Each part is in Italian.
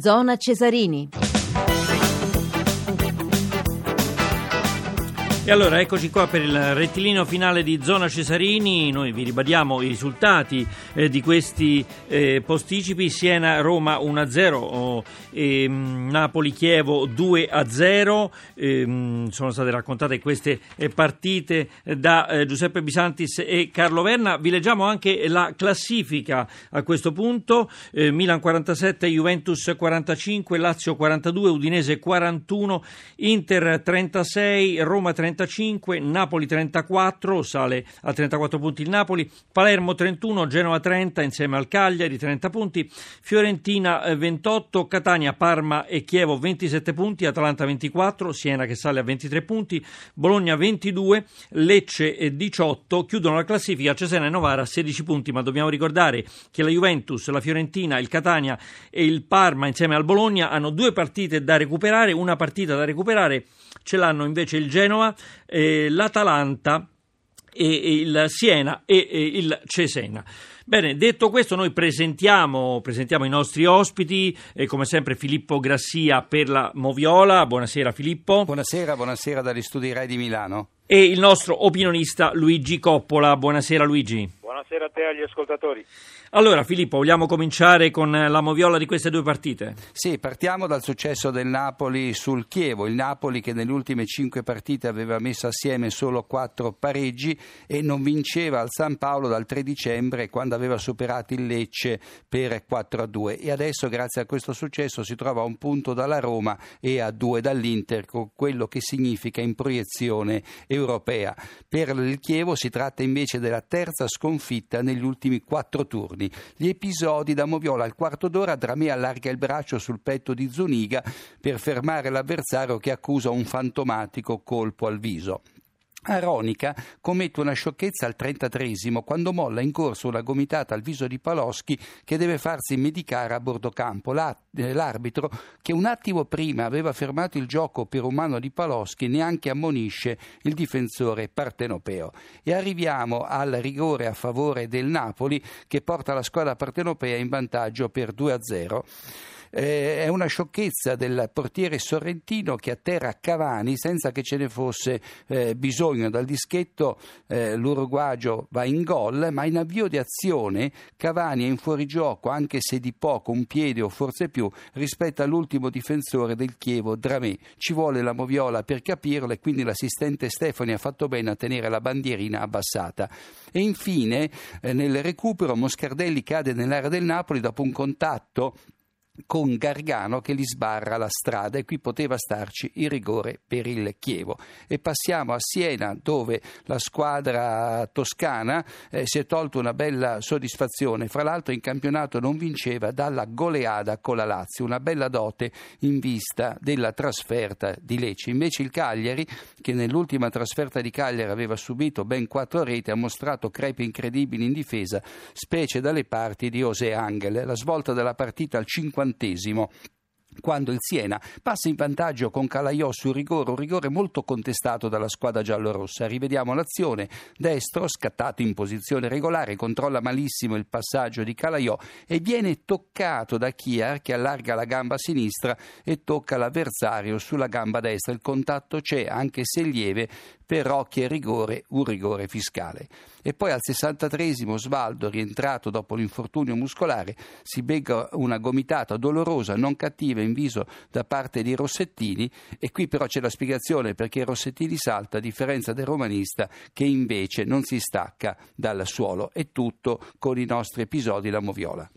Zona Cesarini. E allora eccoci qua per il rettilineo finale di Zona Cesarini, noi vi ribadiamo i risultati eh, di questi eh, posticipi, Siena-Roma 1-0, oh, eh, Napoli-Chievo 2-0, ehm, sono state raccontate queste eh, partite da eh, Giuseppe Bisantis e Carlo Verna, vi leggiamo anche la classifica a questo punto, eh, Milan 47, Juventus 45, Lazio 42, Udinese 41, Inter 36, Roma 30, 35, Napoli 34, sale a 34 punti il Napoli, Palermo 31, Genova 30 insieme al Cagliari 30 punti, Fiorentina 28, eh, Catania, Parma e Chievo 27 punti, Atalanta 24, Siena che sale a 23 punti, Bologna 22, Lecce 18, chiudono la classifica Cesena e Novara a 16 punti, ma dobbiamo ricordare che la Juventus, la Fiorentina, il Catania e il Parma insieme al Bologna hanno due partite da recuperare, una partita da recuperare ce l'hanno invece il Genova, eh, l'Atalanta, e, il Siena e, il Cesena. Bene, detto questo noi presentiamo, presentiamo i nostri ospiti, e come sempre Filippo Grassia per la Moviola. Buonasera Filippo. Buonasera, buonasera dagli studi Rai di Milano. E il nostro opinionista Luigi Coppola. Buonasera Luigi. Buonasera a te e agli ascoltatori. Allora Filippo, vogliamo cominciare con la moviola di queste due partite? Sì, partiamo dal successo del Napoli sul Chievo, il Napoli che nelle ultime cinque partite aveva messo assieme solo quattro pareggi e non vinceva al San Paolo dal 3 dicembre quando aveva superato il Lecce per 4 a 2 e adesso grazie a questo successo si trova a un punto dalla Roma e a due dall'Inter con quello che significa in proiezione europea. Per il Chievo si tratta invece della terza sconfitta negli ultimi quattro turni. Gli episodi da Moviola al quarto d'ora Dramé allarga il braccio sul petto di Zuniga per fermare l'avversario che accusa un fantomatico colpo al viso. Aronica commette una sciocchezza al 33 quando molla in corso una gomitata al viso di Paloschi che deve farsi medicare a bordo campo. Eh, l'arbitro, che un attimo prima aveva fermato il gioco per un mano di Paloschi, neanche ammonisce il difensore partenopeo. E arriviamo al rigore a favore del Napoli che porta la squadra partenopea in vantaggio per 2 0 eh, è una sciocchezza del portiere sorrentino che atterra Cavani senza che ce ne fosse eh, bisogno. Dal dischetto eh, l'Uruguagio va in gol, ma in avvio di azione Cavani è in fuorigioco, anche se di poco, un piede o forse più, rispetto all'ultimo difensore del Chievo, Dramé. Ci vuole la moviola per capirlo e quindi l'assistente Stefani ha fatto bene a tenere la bandierina abbassata. E infine, eh, nel recupero, Moscardelli cade nell'area del Napoli dopo un contatto con Gargano che gli sbarra la strada e qui poteva starci il rigore per il Chievo. E passiamo a Siena dove la squadra toscana eh, si è tolto una bella soddisfazione, fra l'altro in campionato non vinceva dalla goleada con la Lazio, una bella dote in vista della trasferta di Lecce. Invece il Cagliari, che nell'ultima trasferta di Cagliari aveva subito ben quattro reti, ha mostrato crepi incredibili in difesa, specie dalle parti di José Angel. La svolta della partita al 50 cinquantesimo quando il Siena passa in vantaggio con Calaiò sul rigore, un rigore molto contestato dalla squadra giallorossa. Rivediamo l'azione, destro, scattato in posizione regolare, controlla malissimo il passaggio di Calaiò e viene toccato da Chiar che allarga la gamba sinistra e tocca l'avversario sulla gamba destra. Il contatto c'è, anche se lieve, però che rigore, un rigore fiscale. E poi al 63 Svaldo, rientrato dopo l'infortunio muscolare, si becca una gomitata dolorosa, non cattiva in viso da parte di Rossettini e qui però c'è la spiegazione perché Rossettini salta a differenza del romanista che invece non si stacca dal suolo. È tutto con i nostri episodi da Moviola.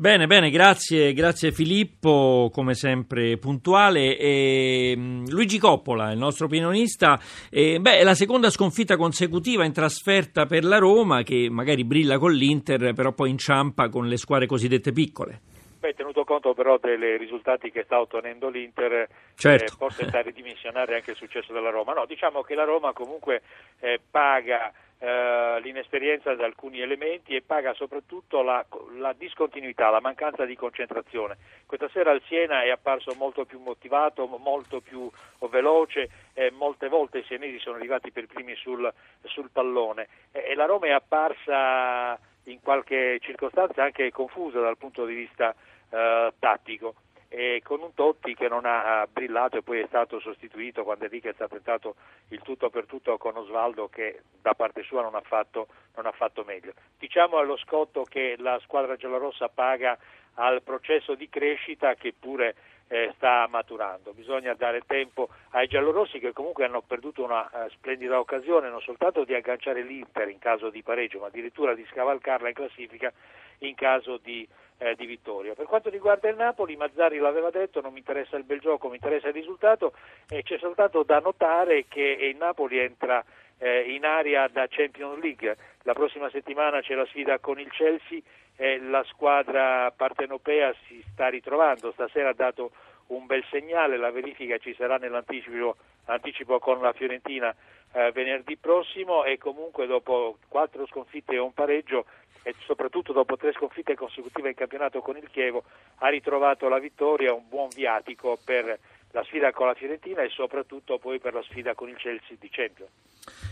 Bene, bene, grazie, grazie Filippo, come sempre puntuale. E, um, Luigi Coppola, il nostro opinionista, e, beh, è la seconda sconfitta consecutiva in trasferta per la Roma, che magari brilla con l'Inter, però poi inciampa con le squadre cosiddette piccole. Beh, tenuto conto però dei risultati che sta ottenendo l'Inter, certo. eh, forse sta ridimensionare anche il successo della Roma. No, diciamo che la Roma comunque eh, paga eh, l'inesperienza di alcuni elementi e paga soprattutto la, la, discontinuità, la mancanza di concentrazione. Questa sera il Siena è apparso molto più motivato, molto più veloce, eh, molte volte i sienesi sono arrivati per primi sul, sul pallone eh, e la Roma è apparsa in qualche circostanza anche confusa dal punto di vista eh, tattico. e con un Totti che non ha brillato e poi è stato sostituito quando Enriquez ha tentato il tutto per tutto con Osvaldo che da parte sua non ha fatto, non ha fatto meglio. Diciamo allo scotto che la squadra giallorossa paga al processo di crescita che pure eh, sta maturando. Bisogna dare tempo ai giallorossi che comunque hanno perduto una uh, splendida occasione non soltanto di agganciare l'Inter in caso di pareggio, ma addirittura di scavalcarla in classifica in caso di, eh, di vittoria. Per quanto riguarda il Napoli, Mazzari l'aveva detto, non mi interessa il bel gioco, mi interessa il risultato e c'è soltanto da notare che il Napoli entra eh, in area da Champions League. La prossima settimana c'è la sfida con il Chelsea e la squadra partenopea si sta ritrovando. Stasera ha dato un bel segnale, la verifica ci sarà nell'anticipo anticipo con la Fiorentina eh, venerdì prossimo e comunque dopo quattro sconfitte e un pareggio e soprattutto dopo tre sconfitte consecutive in campionato con il Chievo ha ritrovato la vittoria, un buon viatico per la sfida con la Fiorentina e soprattutto poi per la sfida con il Chelsea di Champions.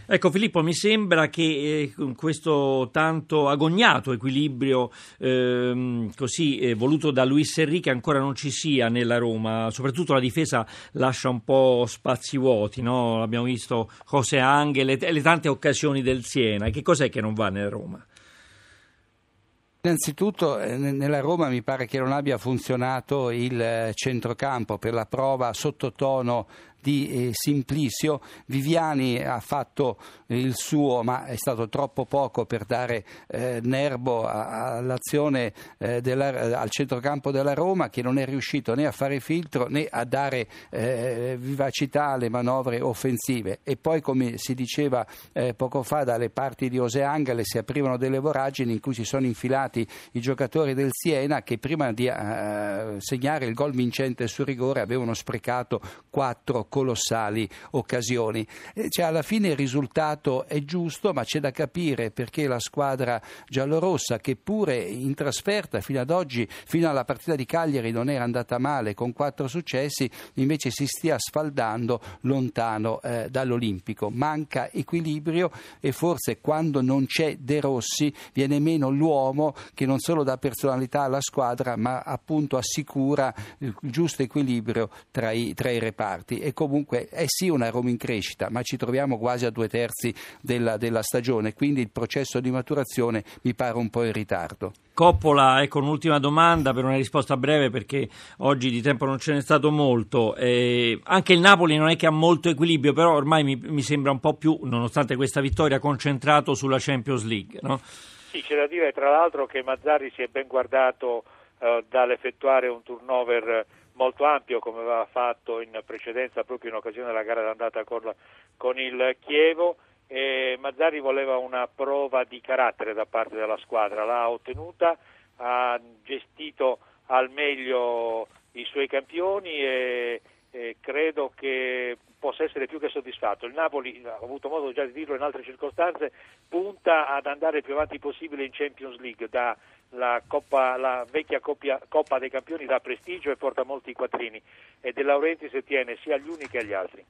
Ecco Filippo, mi sembra che eh, questo tanto agognato equilibrio eh, così eh, voluto da Luis Enrique ancora non ci sia nella Roma, soprattutto la difesa lascia un po' spazi vuoti, no? abbiamo visto José Angel e le tante occasioni del Siena, che cos'è che non va nella Roma? Innanzitutto eh, nella Roma mi pare che non abbia funzionato il eh, centrocampo per la prova sottotono di eh, Simplicio. Viviani ha fatto il suo, ma è stato troppo poco per dare eh, nervo all'azione eh, della, al centrocampo della Roma, che non è riuscito né a fare filtro né a dare eh, vivacità alle manovre offensive. E poi, come si diceva eh, poco fa, dalle parti di Oseangale si aprivano delle voragini in cui si sono infilati i giocatori del Siena che prima di eh, segnare il gol vincente sul rigore avevano sprecato quattro colossali occasioni. Cioè, alla fine il risultato è giusto, ma c'è da capire perché la squadra giallorossa, che pure in trasferta fino ad oggi, fino alla partita di Cagliari, non era andata male con quattro successi, invece si stia sfaldando lontano eh, dall'Olimpico. Manca equilibrio e forse quando non c'è De Rossi viene meno l'uomo che non solo dà personalità alla squadra, ma appunto assicura il giusto equilibrio tra i, tra i reparti. E comunque è sì una Roma in crescita, ma ci troviamo quasi a due terzi della, della stagione, quindi il processo di maturazione mi pare un po' in ritardo. Coppola, ecco un'ultima domanda per una risposta breve perché oggi di tempo non ce n'è stato molto. Eh, anche il Napoli non è che ha molto equilibrio, però ormai mi, mi, sembra un po' più, nonostante questa vittoria, concentrato sulla Champions League. No? Sì, c'è da dire tra l'altro che Mazzari si è ben guardato eh, dall'effettuare un turnover molto ampio come aveva fatto in precedenza proprio in occasione della gara d'andata con, il Chievo. E Mazzari voleva una prova di carattere da parte della squadra, l'ha ottenuta, ha gestito al meglio i suoi campioni e, e credo che possa essere più che soddisfatto. Il Napoli, ho avuto modo già di dirlo in altre circostanze, punta ad andare il più avanti possibile in Champions League da la, Coppa, la vecchia coppia, Coppa dei Campioni dà prestigio e porta molti quattrini e De Laurentiis tiene sia agli uni che agli altri.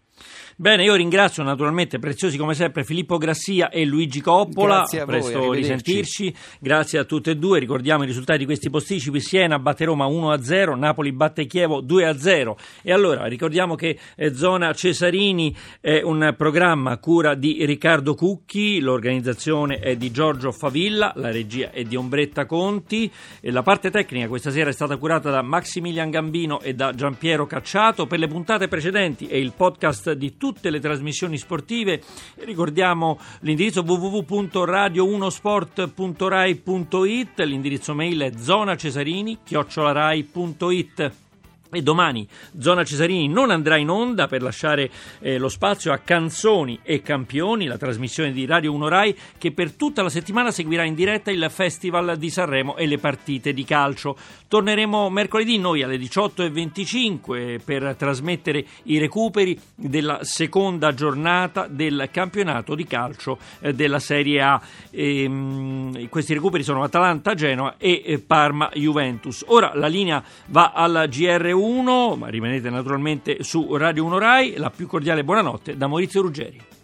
Bene, io ringrazio naturalmente preziosi come sempre Filippo Grassia e Luigi Coppola. Grazie a voi, Presto risentirci. Grazie a tutte e due. Ricordiamo i risultati di questi posticipi: Siena batte Roma 1-0, Napoli batte Chievo 2-0. E allora ricordiamo che eh, Zona Cesarini è un programma a cura di Riccardo Cucchi, l'organizzazione è di Giorgio Favilla, la regia è di Ombretta Conte. Monti. La parte tecnica questa sera è stata curata da Maximilian Gambino e da Giampiero Cacciato. Per le puntate precedenti e il podcast di tutte le trasmissioni sportive ricordiamo l'indirizzo www.radio1sport.rai.it, l'indirizzo mail è zonacesarini.it. E domani Zona Cesarini non andrà in onda per lasciare eh, lo spazio a Canzoni e Campioni, la trasmissione di Radio 1 Rai che per tutta la settimana seguirà in diretta il Festival di Sanremo e le partite di calcio. Torneremo mercoledì noi alle 18.25 per trasmettere i recuperi della seconda giornata del campionato di calcio eh, della Serie A. E, ehm, mh, questi recuperi sono Atalanta-Genoa e eh, Parma-Juventus. Ora la linea va al GR 1, ma rimanete naturalmente su Radio 1 Rai. La più cordiale buonanotte da Maurizio Ruggeri.